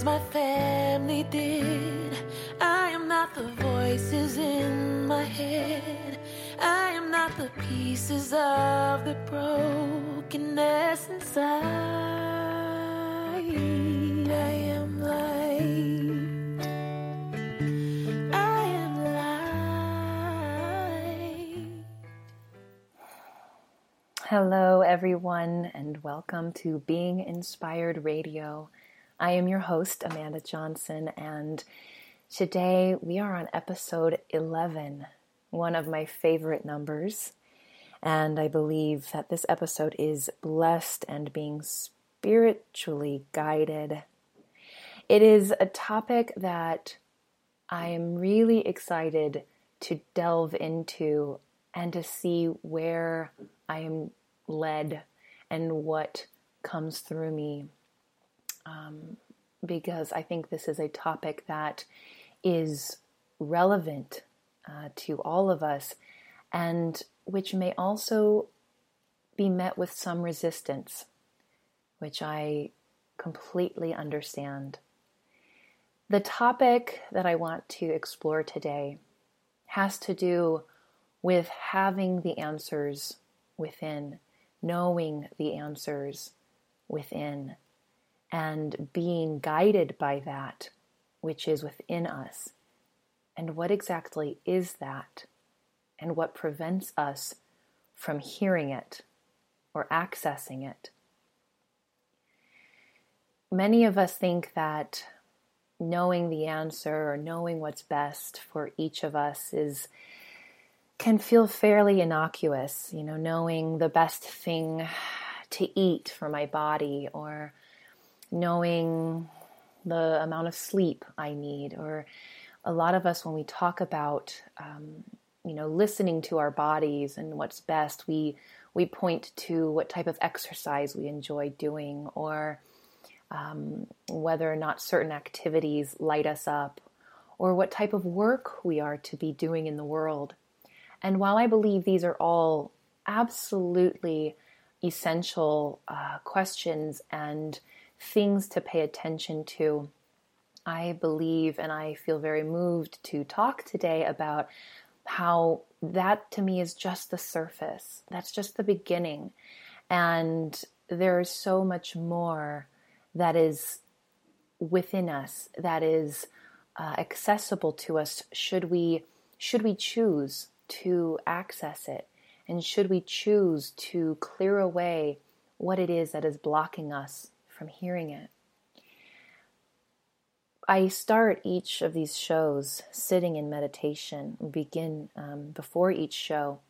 things my family did. I am not the voices in my head. I am not the pieces of the brokenness inside. I am light. I am light. Hello, everyone, and welcome to Being Inspired Radio. I am your host, Amanda Johnson, and today we are on episode 11 one of my favorite numbers. And I believe that this episode is blessed and being spiritually guided. It is a topic that I am really excited to delve into and to see where I am led and what comes through me. Um, because I think this is a topic that is relevant uh, to all of us, and which may also be met with some resistance, which I completely understand. The topic that I want to explore today has to do with having the answers within, knowing the answers within, and being guided by that which is within us. And what exactly is that? And what prevents us from hearing it or accessing it? Many of us think that knowing the answer or knowing what's best for each of us is can feel fairly innocuous, you know, knowing the best thing to eat for my body or knowing the amount of sleep I need or a lot of us, when we talk about, um, you know, listening to our bodies and what's best, we we point to what type of exercise we enjoy doing, or um, whether or not certain activities light us up, or what type of work we are to be doing in the world. And while I believe these are all absolutely essential uh, questions and things to pay attention to, I believe and I feel very moved to talk today about how that to me is just the surface. That's just the beginning. And there is so much more that is within us, that is uh, accessible to us should we should we choose to access it and should we choose to clear away what it is that is blocking us from hearing it. I start each of these shows sitting in meditation, begin um, before each show.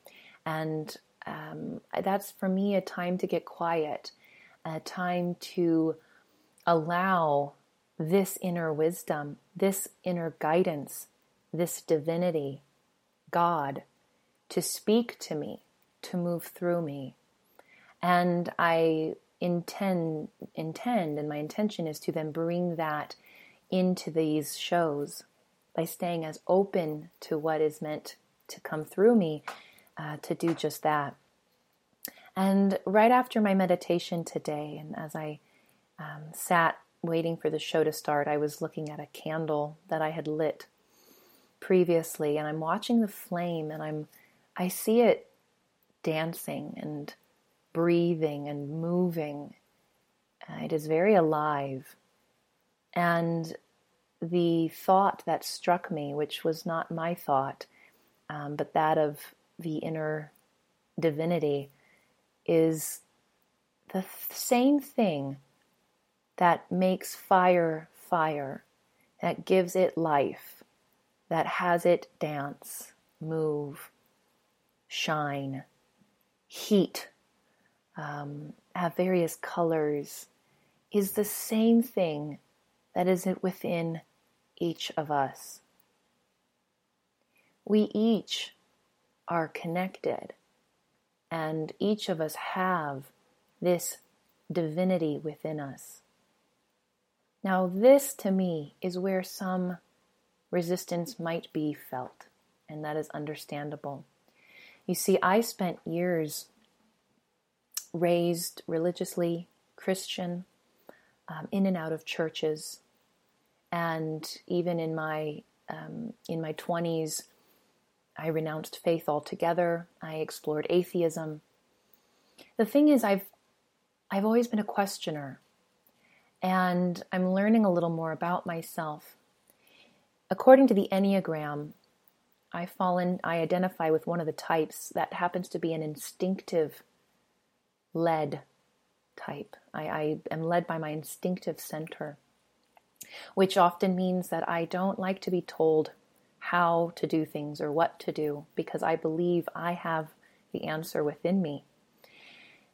And um, that's for me a time to get quiet, a time to allow this inner wisdom, this inner guidance, this divinity, God, to speak to me, to move through me. And I intend, intend, and my intention is to then bring that into these shows by staying as open to what is meant to come through me uh, to do just that. And right after my meditation today, and as I um, sat waiting for the show to start, I was looking at a candle that I had lit previously, and I'm watching the flame, and I'm I see it dancing and breathing and moving. Uh, it is very alive. And the thought that struck me, which was not my thought, um, but that of the inner divinity, is the th- same thing that makes fire fire, that gives it life, that has it dance, move, shine, heat, um, have various colors, is the same thing that is within each of us. We each are connected, and each of us have this divinity within us. Now, this to me is where some resistance might be felt, and that is understandable. You see, I spent years raised religiously Christian, um, in and out of churches, and even in my um, in my twenties, I renounced faith altogether. I explored atheism. The thing is, I've I've always been a questioner, and I'm learning a little more about myself. According to the Enneagram, I fall in, I identify with one of the types that happens to be an instinctive led type. I, I am led by my instinctive center, which often means that I don't like to be told how to do things or what to do because I believe I have the answer within me.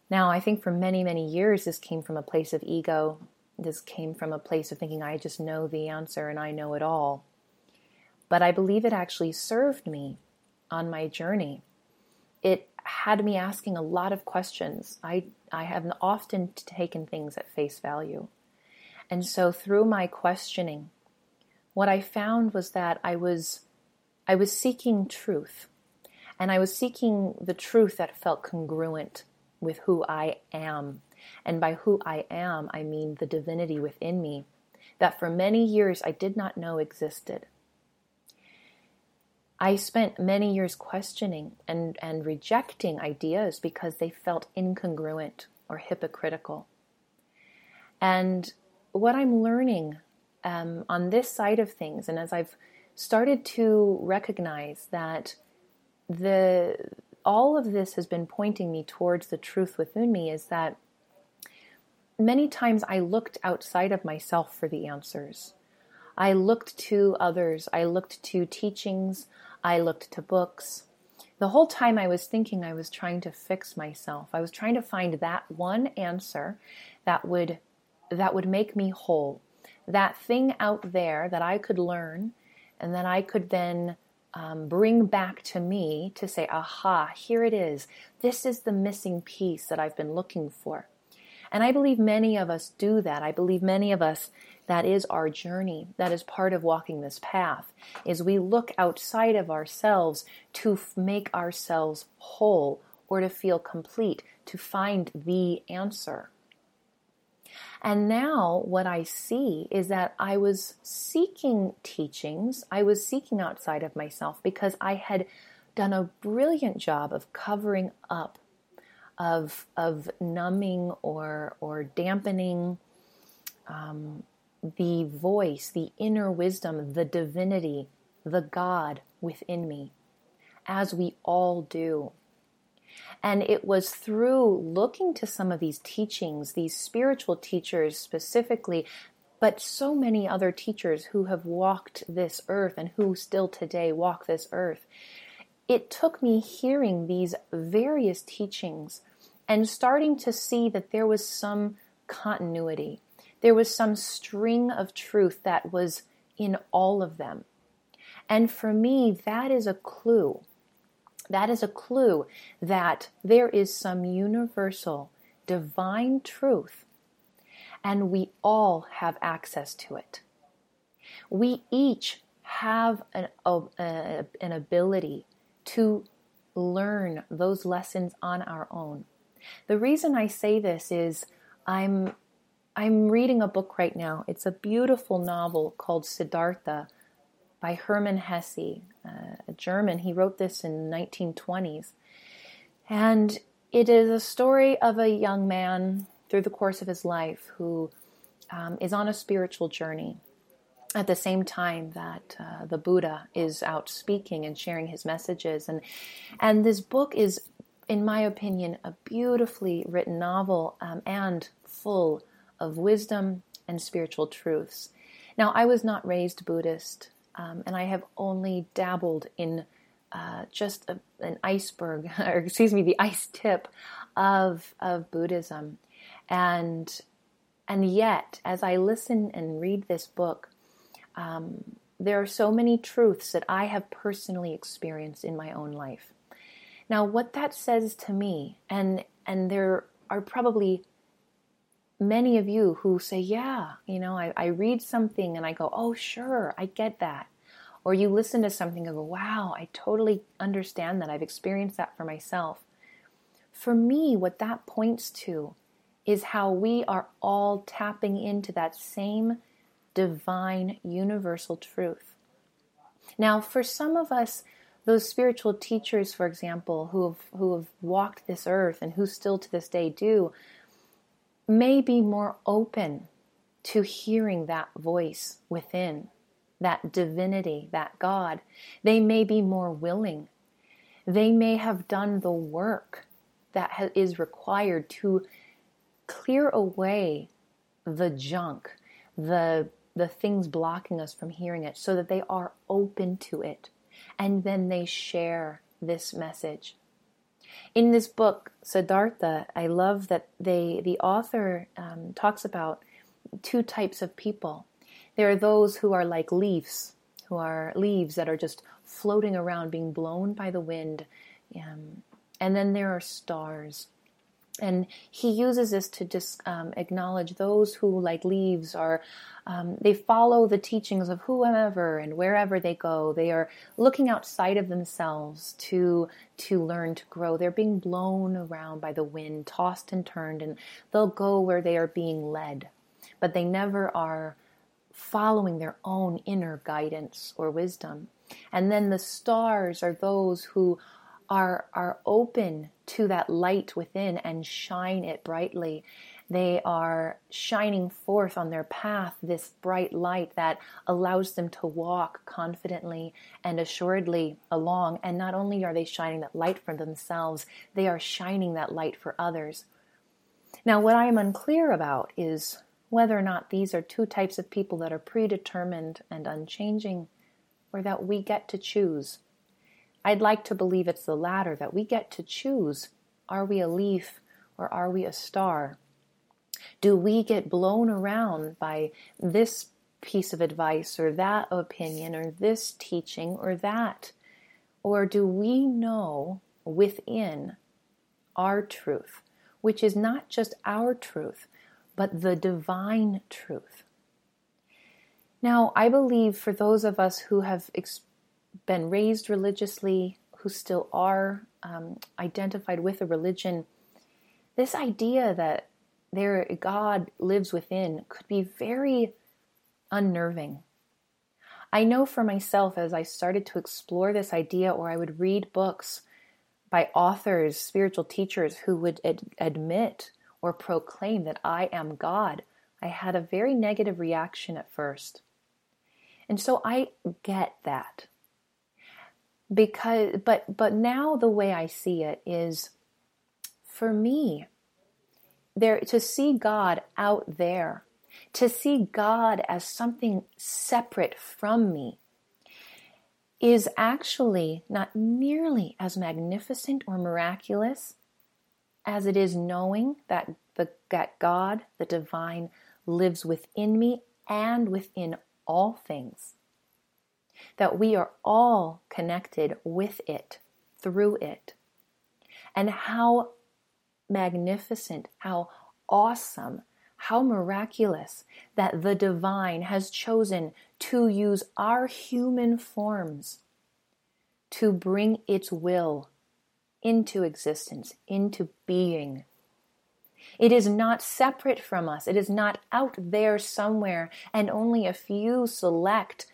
Now, I think for many, many years, this came from a place of ego. This came from a place of thinking I just know the answer and I know it all. But I believe it actually served me on my journey. It had me asking a lot of questions. I, I have often taken things at face value. And so through my questioning, what I found was that I was I was seeking truth. And I was seeking the truth that felt congruent with who I am. And by who I am, I mean the divinity within me that for many years I did not know existed. I spent many years questioning and, and rejecting ideas because they felt incongruent or hypocritical. And what I'm learning um, on this side of things, and as I've started to recognize that the all of this has been pointing me towards the truth within me, is that many times I looked outside of myself for the answers. I looked to others, I looked to teachings, I looked to books. The whole time I was thinking I was trying to fix myself. I was trying to find that one answer that would that would make me whole. That thing out there that I could learn and that I could then um, bring back to me to say, aha, here it is. This is the missing piece that I've been looking for. And I believe many of us do that. I believe many of us that is our journey. That is part of walking this path. Is we look outside of ourselves to f- make ourselves whole or to feel complete, to find the answer. And now what I see is that I was seeking teachings, I was seeking outside of myself because I had done a brilliant job of covering up, of, of numbing or, or dampening um, the voice, the inner wisdom, the divinity, the God within me, as we all do. And it was through looking to some of these teachings, these spiritual teachers specifically, but so many other teachers who have walked this earth and who still today walk this earth. It took me hearing these various teachings and starting to see that there was some continuity there was some string of truth that was in all of them. And for me, that is a clue. That is a clue that there is some universal divine truth, and we all have access to it. We each have an, a, an ability to learn those lessons on our own. The reason I say this is I'm I'm reading a book right now. It's a beautiful novel called Siddhartha by Hermann Hesse, uh, a German. He wrote this in 1920s. And it is a story of a young man through the course of his life who um, is on a spiritual journey at the same time that uh, the Buddha is out speaking and sharing his messages. And, and this book is, in my opinion, a beautifully written novel um, and full of wisdom and spiritual truths. Now, I was not raised Buddhist, um, and I have only dabbled in uh, just a, an iceberg, or excuse me, the ice tip of of Buddhism, and and yet, as I listen and read this book, um, there are so many truths that I have personally experienced in my own life. Now, what that says to me, and and there are probably many of you who say, Yeah, you know, I, I read something and I go, Oh, sure, I get that. Or you listen to something and go, Wow, I totally understand that. I've experienced that for myself. For me, what that points to is how we are all tapping into that same divine universal truth. Now, for some of us, those spiritual teachers, for example, who have, who have walked this earth and who still to this day do, may be more open to hearing that voice within, that divinity, that God. They may be more willing. They may have done the work that is required to clear away the junk, the the things blocking us from hearing it so that they are open to it and then they share this message. In this book siddhartha i love that they the author um, talks about two types of people. There are those who are like leaves who are leaves that are just floating around being blown by the wind um, and then there are stars and he uses this to just um, acknowledge those who, like leaves, are um, they follow the teachings of whoever and wherever they go. They are looking outside of themselves to to learn to grow. They're being blown around by the wind, tossed and turned, and they'll go where they are being led, but they never are following their own inner guidance or wisdom. And then the stars are those who are are open to that light within and shine it brightly. They are shining forth on their path this bright light that allows them to walk confidently and assuredly along. And not only are they shining that light for themselves, they are shining that light for others. Now, what I am unclear about is whether or not these are two types of people that are predetermined and unchanging, or that we get to choose I'd like to believe it's the latter, that we get to choose are we a leaf or are we a star? Do we get blown around by this piece of advice or that opinion or this teaching or that? Or do we know within our truth, which is not just our truth, but the divine truth? Now, I believe for those of us who have experienced been raised religiously, who still are um, identified with a religion, this idea that their God lives within could be very unnerving. I know for myself as I started to explore this idea, or I would read books by authors, spiritual teachers who would ad- admit or proclaim that I am God, I had a very negative reaction at first. And so I get that because but but now the way I see it is for me there to see God out there to see God as something separate from me is actually not nearly as magnificent or miraculous as it is knowing that the that God the divine lives within me and within all things that we are all connected with it, through it. And how magnificent, how awesome, how miraculous that the divine has chosen to use our human forms to bring its will into existence, into being. It is not separate from us. It is not out there somewhere, and only a few select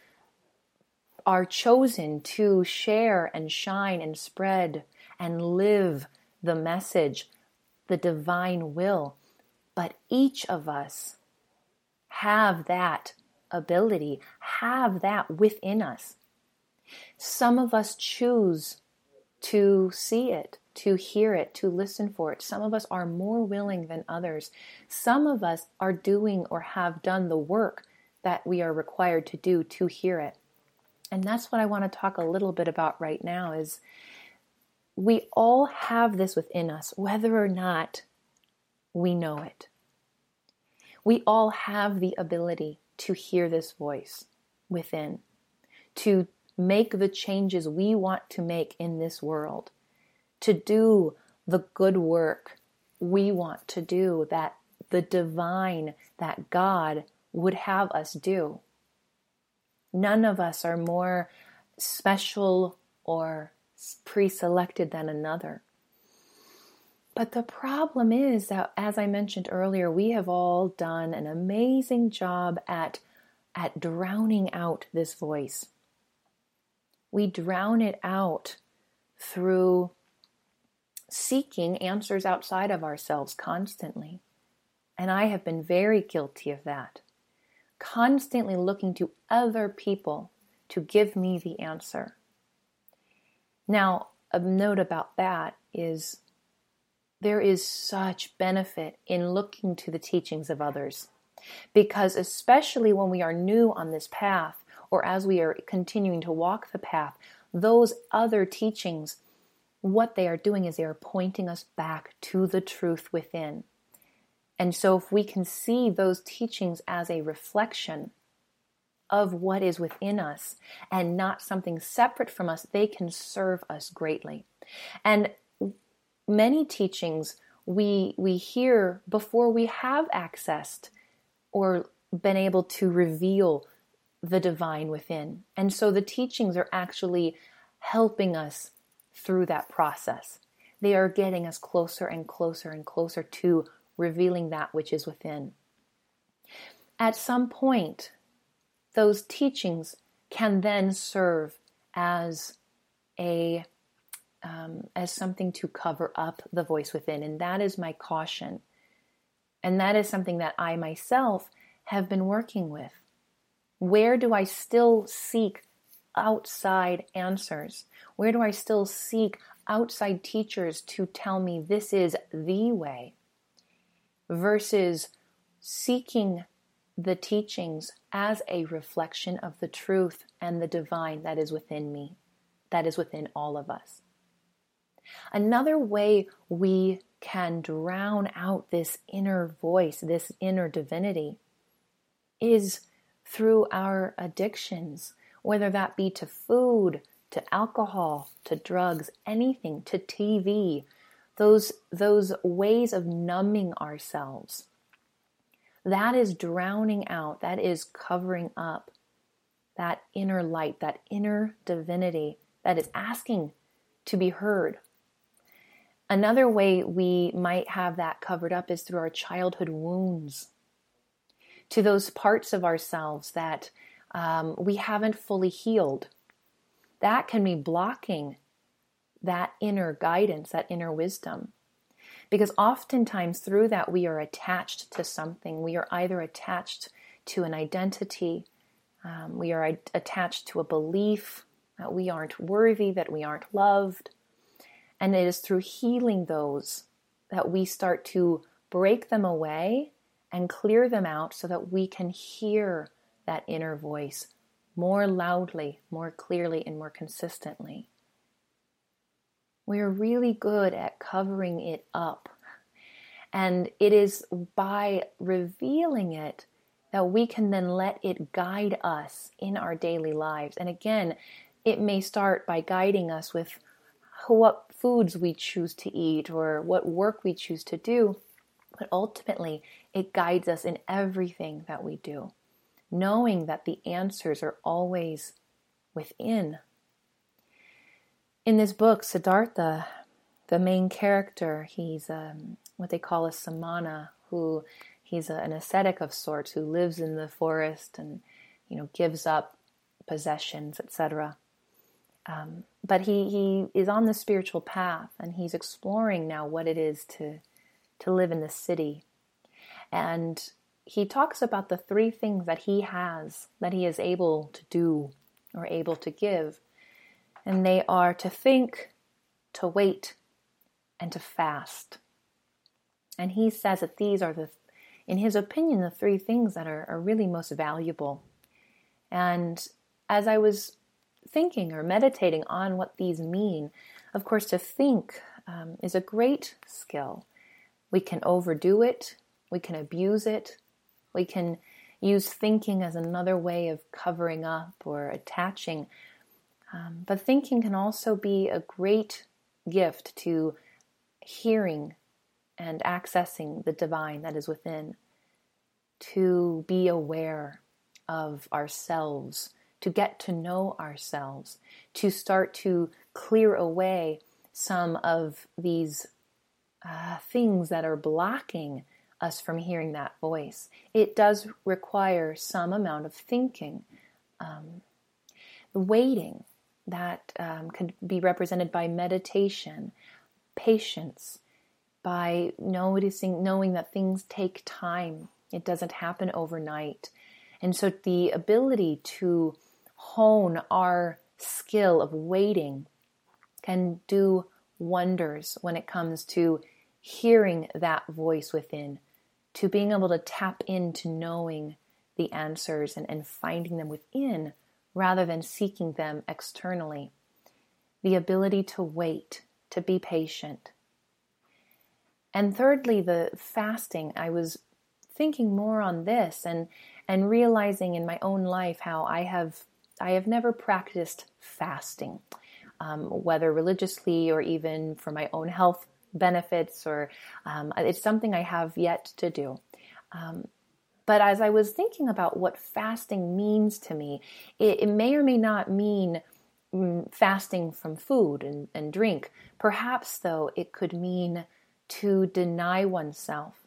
are chosen to share and shine and spread and live the message, the divine will. But each of us have that ability, have that within us. Some of us choose to see it, to hear it, to listen for it. Some of us are more willing than others. Some of us are doing or have done the work that we are required to do to hear it. And that's what I want to talk a little bit about right now is we all have this within us whether or not we know it. We all have the ability to hear this voice within, to make the changes we want to make in this world, to do the good work we want to do that the divine, that God would have us do. None of us are more special or pre selected than another. But the problem is that, as I mentioned earlier, we have all done an amazing job at, at drowning out this voice. We drown it out through seeking answers outside of ourselves constantly. And I have been very guilty of that. Constantly looking to other people to give me the answer. Now, a note about that is there is such benefit in looking to the teachings of others. Because, especially when we are new on this path, or as we are continuing to walk the path, those other teachings, what they are doing is they are pointing us back to the truth within. And so, if we can see those teachings as a reflection of what is within us and not something separate from us, they can serve us greatly. And many teachings we we hear before we have accessed or been able to reveal the divine within. And so the teachings are actually helping us through that process. They are getting us closer and closer and closer to revealing that which is within. At some point, those teachings can then serve as a um, as something to cover up the voice within, and that is my caution, and that is something that I myself have been working with. Where do I still seek outside answers? Where do I still seek outside teachers to tell me this is the way? Versus seeking the teachings as a reflection of the truth and the divine that is within me, that is within all of us. Another way we can drown out this inner voice, this inner divinity, is through our addictions, whether that be to food, to alcohol, to drugs, anything, to TV, those, those ways of numbing ourselves. That is drowning out, that is covering up that inner light, that inner divinity that is asking to be heard. Another way we might have that covered up is through our childhood wounds, to those parts of ourselves that um, we haven't fully healed. That can be blocking that inner guidance, that inner wisdom. Because oftentimes through that, we are attached to something. We are either attached to an identity, um, we are attached to a belief that we aren't worthy, that we aren't loved. And it is through healing those that we start to break them away and clear them out so that we can hear that inner voice more loudly, more clearly, and more consistently. We are really good at covering it up. And it is by revealing it that we can then let it guide us in our daily lives. And again, it may start by guiding us with what foods we choose to eat or what work we choose to do, but ultimately it guides us in everything that we do, knowing that the answers are always within. In this book, Siddhartha, the main character, he's um, what they call a samana, who he's a, an ascetic of sorts who lives in the forest and you know gives up possessions, etc. Um, but he he is on the spiritual path and he's exploring now what it is to to live in the city and he talks about the three things that he has that he is able to do or able to give. And they are to think, to wait, and to fast. And he says that these are the, in his opinion, the three things that are, are really most valuable. And as I was thinking or meditating on what these mean, of course, to think um, is a great skill. We can overdo it, we can abuse it. We can use thinking as another way of covering up or attaching. Um, but thinking can also be a great gift to hearing and accessing the divine that is within, to be aware of ourselves, to get to know ourselves, to start to clear away some of these uh, things that are blocking us from hearing that voice. It does require some amount of thinking. Um, waiting that um, be represented by meditation, patience, by noticing, knowing that things take time. It doesn't happen overnight. And so the ability to hone our skill of waiting can do wonders when it comes to hearing that voice within, to being able to tap into knowing the answers and, and finding them within rather than seeking them externally. The ability to wait, to be patient. And thirdly, the fasting. I was thinking more on this and and realizing in my own life how I have I have never practiced fasting, um, whether religiously or even for my own health benefits, or um, it's something I have yet to do. Um, but as I was thinking about what fasting means to me, it, it may or may not mean mm, fasting from food and, and drink. Perhaps, though, it could mean to deny oneself.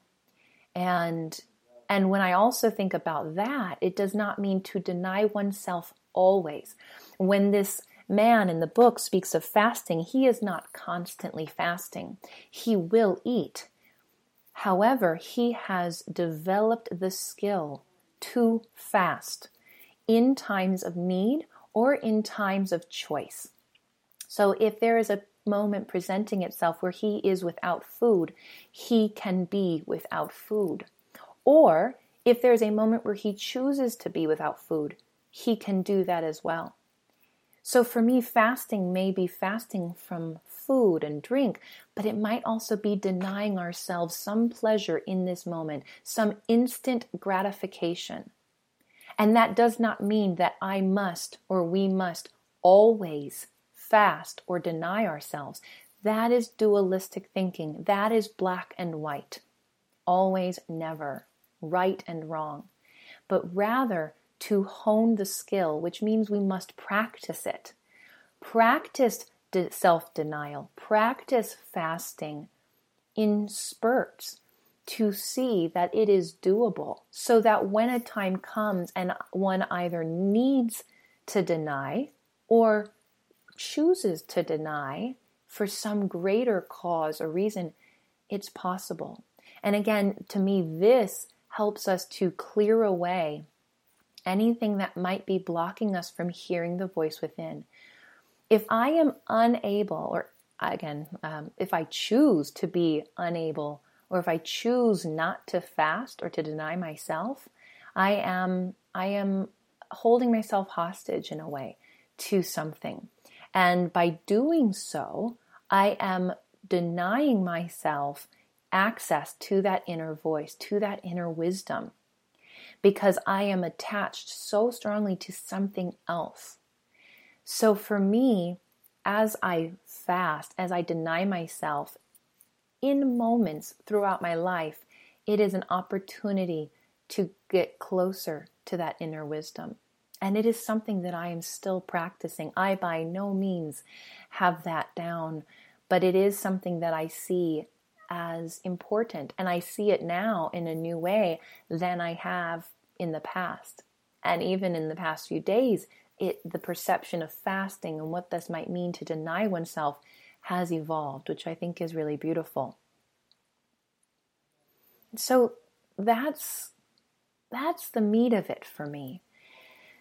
And and when I also think about that, it does not mean to deny oneself always. When this man in the book speaks of fasting, he is not constantly fasting. He will eat. However, he has developed the skill to fast in times of need or in times of choice. So if there is a moment presenting itself where he is without food, he can be without food. Or if there's a moment where he chooses to be without food, he can do that as well. So for me, fasting may be fasting from food and drink, but it might also be denying ourselves some pleasure in this moment, some instant gratification. And that does not mean that I must or we must always fast or deny ourselves. That is dualistic thinking. That is black and white. Always, never. Right and wrong. But rather, to hone the skill, which means we must practice it. Practice self denial, practice fasting in spurts to see that it is doable so that when a time comes and one either needs to deny or chooses to deny for some greater cause or reason, it's possible. And again, to me, this helps us to clear away anything that might be blocking us from hearing the voice within. If I am unable, or again, um, if I choose to be unable, or if I choose not to fast or to deny myself, I am I am holding myself hostage in a way to something. And by doing so, I am denying myself access to that inner voice, to that inner wisdom because I am attached so strongly to something else. So for me, as I fast, as I deny myself in moments throughout my life, it is an opportunity to get closer to that inner wisdom. And it is something that I am still practicing. I by no means have that down, but it is something that I see as important. And I see it now in a new way than I have in the past. And even in the past few days, it the perception of fasting and what this might mean to deny oneself has evolved, which I think is really beautiful. So that's that's the meat of it for me.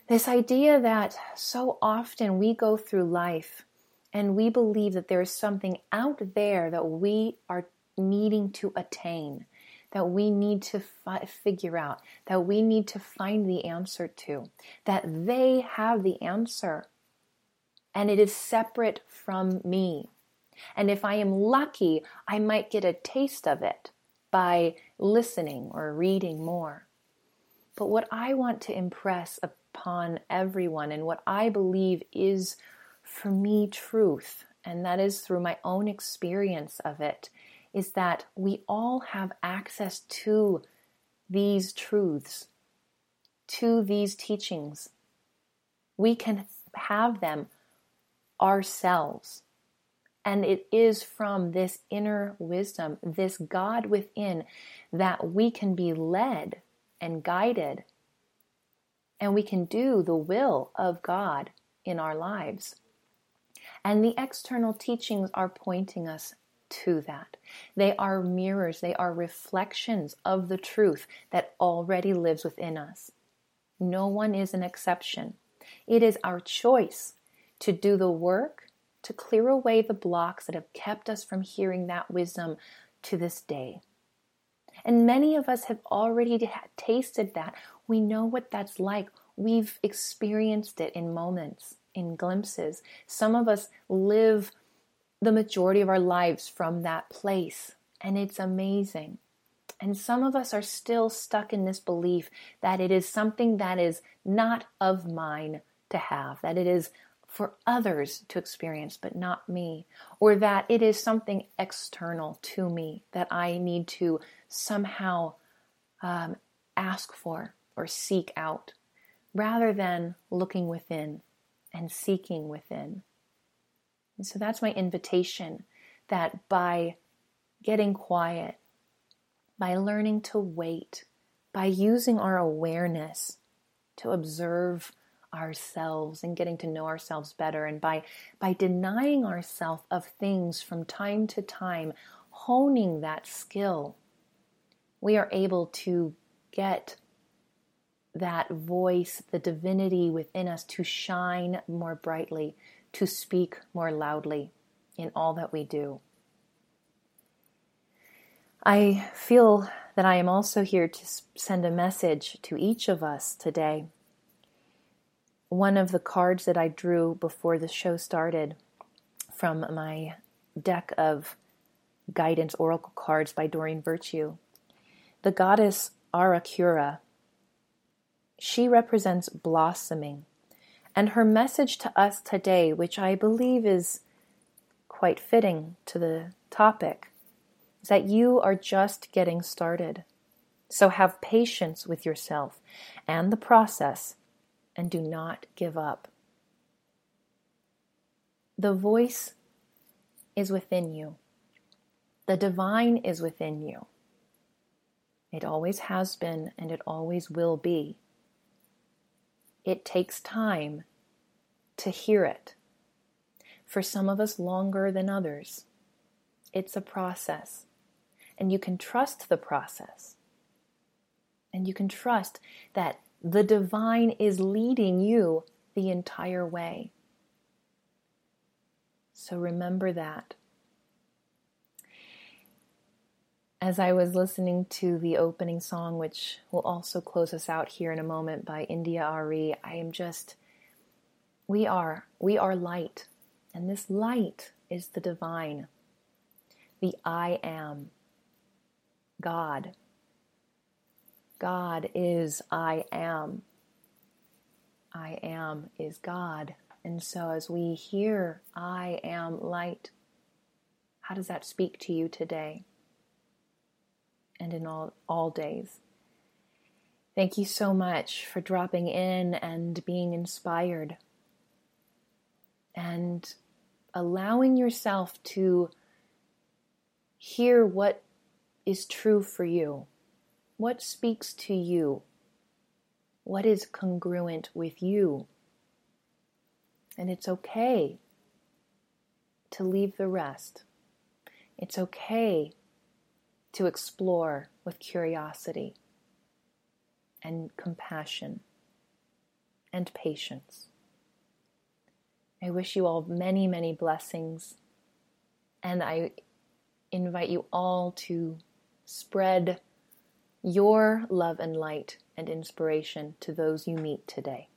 This idea that so often we go through life and we believe that there is something out there that we are needing to attain that we need to fi- figure out, that we need to find the answer to, that they have the answer and it is separate from me. And if I am lucky, I might get a taste of it by listening or reading more. But what I want to impress upon everyone and what I believe is for me truth, and that is through my own experience of it, is that we all have access to these truths, to these teachings. We can have them ourselves. And it is from this inner wisdom, this God within, that we can be led and guided, and we can do the will of God in our lives. And the external teachings are pointing us to that. They are mirrors, they are reflections of the truth that already lives within us. No one is an exception. It is our choice to do the work to clear away the blocks that have kept us from hearing that wisdom to this day. And many of us have already tasted that. We know what that's like. We've experienced it in moments, in glimpses. Some of us live the majority of our lives from that place, and it's amazing. And some of us are still stuck in this belief that it is something that is not of mine to have, that it is for others to experience, but not me, or that it is something external to me that I need to somehow um, ask for or seek out, rather than looking within and seeking within. And so that's my invitation that by getting quiet, by learning to wait, by using our awareness to observe ourselves and getting to know ourselves better and by by denying ourselves of things from time to time honing that skill we are able to get that voice the divinity within us to shine more brightly to speak more loudly in all that we do I feel that I am also here to send a message to each of us today one of the cards that I drew before the show started from my deck of guidance oracle cards by Doreen Virtue. The goddess Aeracura, she represents blossoming. And her message to us today, which I believe is quite fitting to the topic, is that you are just getting started. So have patience with yourself and the process and do not give up. The voice is within you. The divine is within you. It always has been and it always will be. It takes time to hear it. For some of us, longer than others. It's a process. And you can trust the process. And you can trust that the divine is leading you the entire way. So remember that. As I was listening to the opening song, which will also close us out here in a moment by India.Arie, I am just, we are, we are light. And this light is the divine, the I am, God. God is I am. I am is God. And so as we hear I am light, how does that speak to you today and in all, all days? Thank you so much for dropping in and being inspired and allowing yourself to hear what is true for you what speaks to you? What is congruent with you? And it's okay to leave the rest. It's okay to explore with curiosity and compassion and patience. I wish you all many, many blessings, and I invite you all to spread your love and light and inspiration to those you meet today.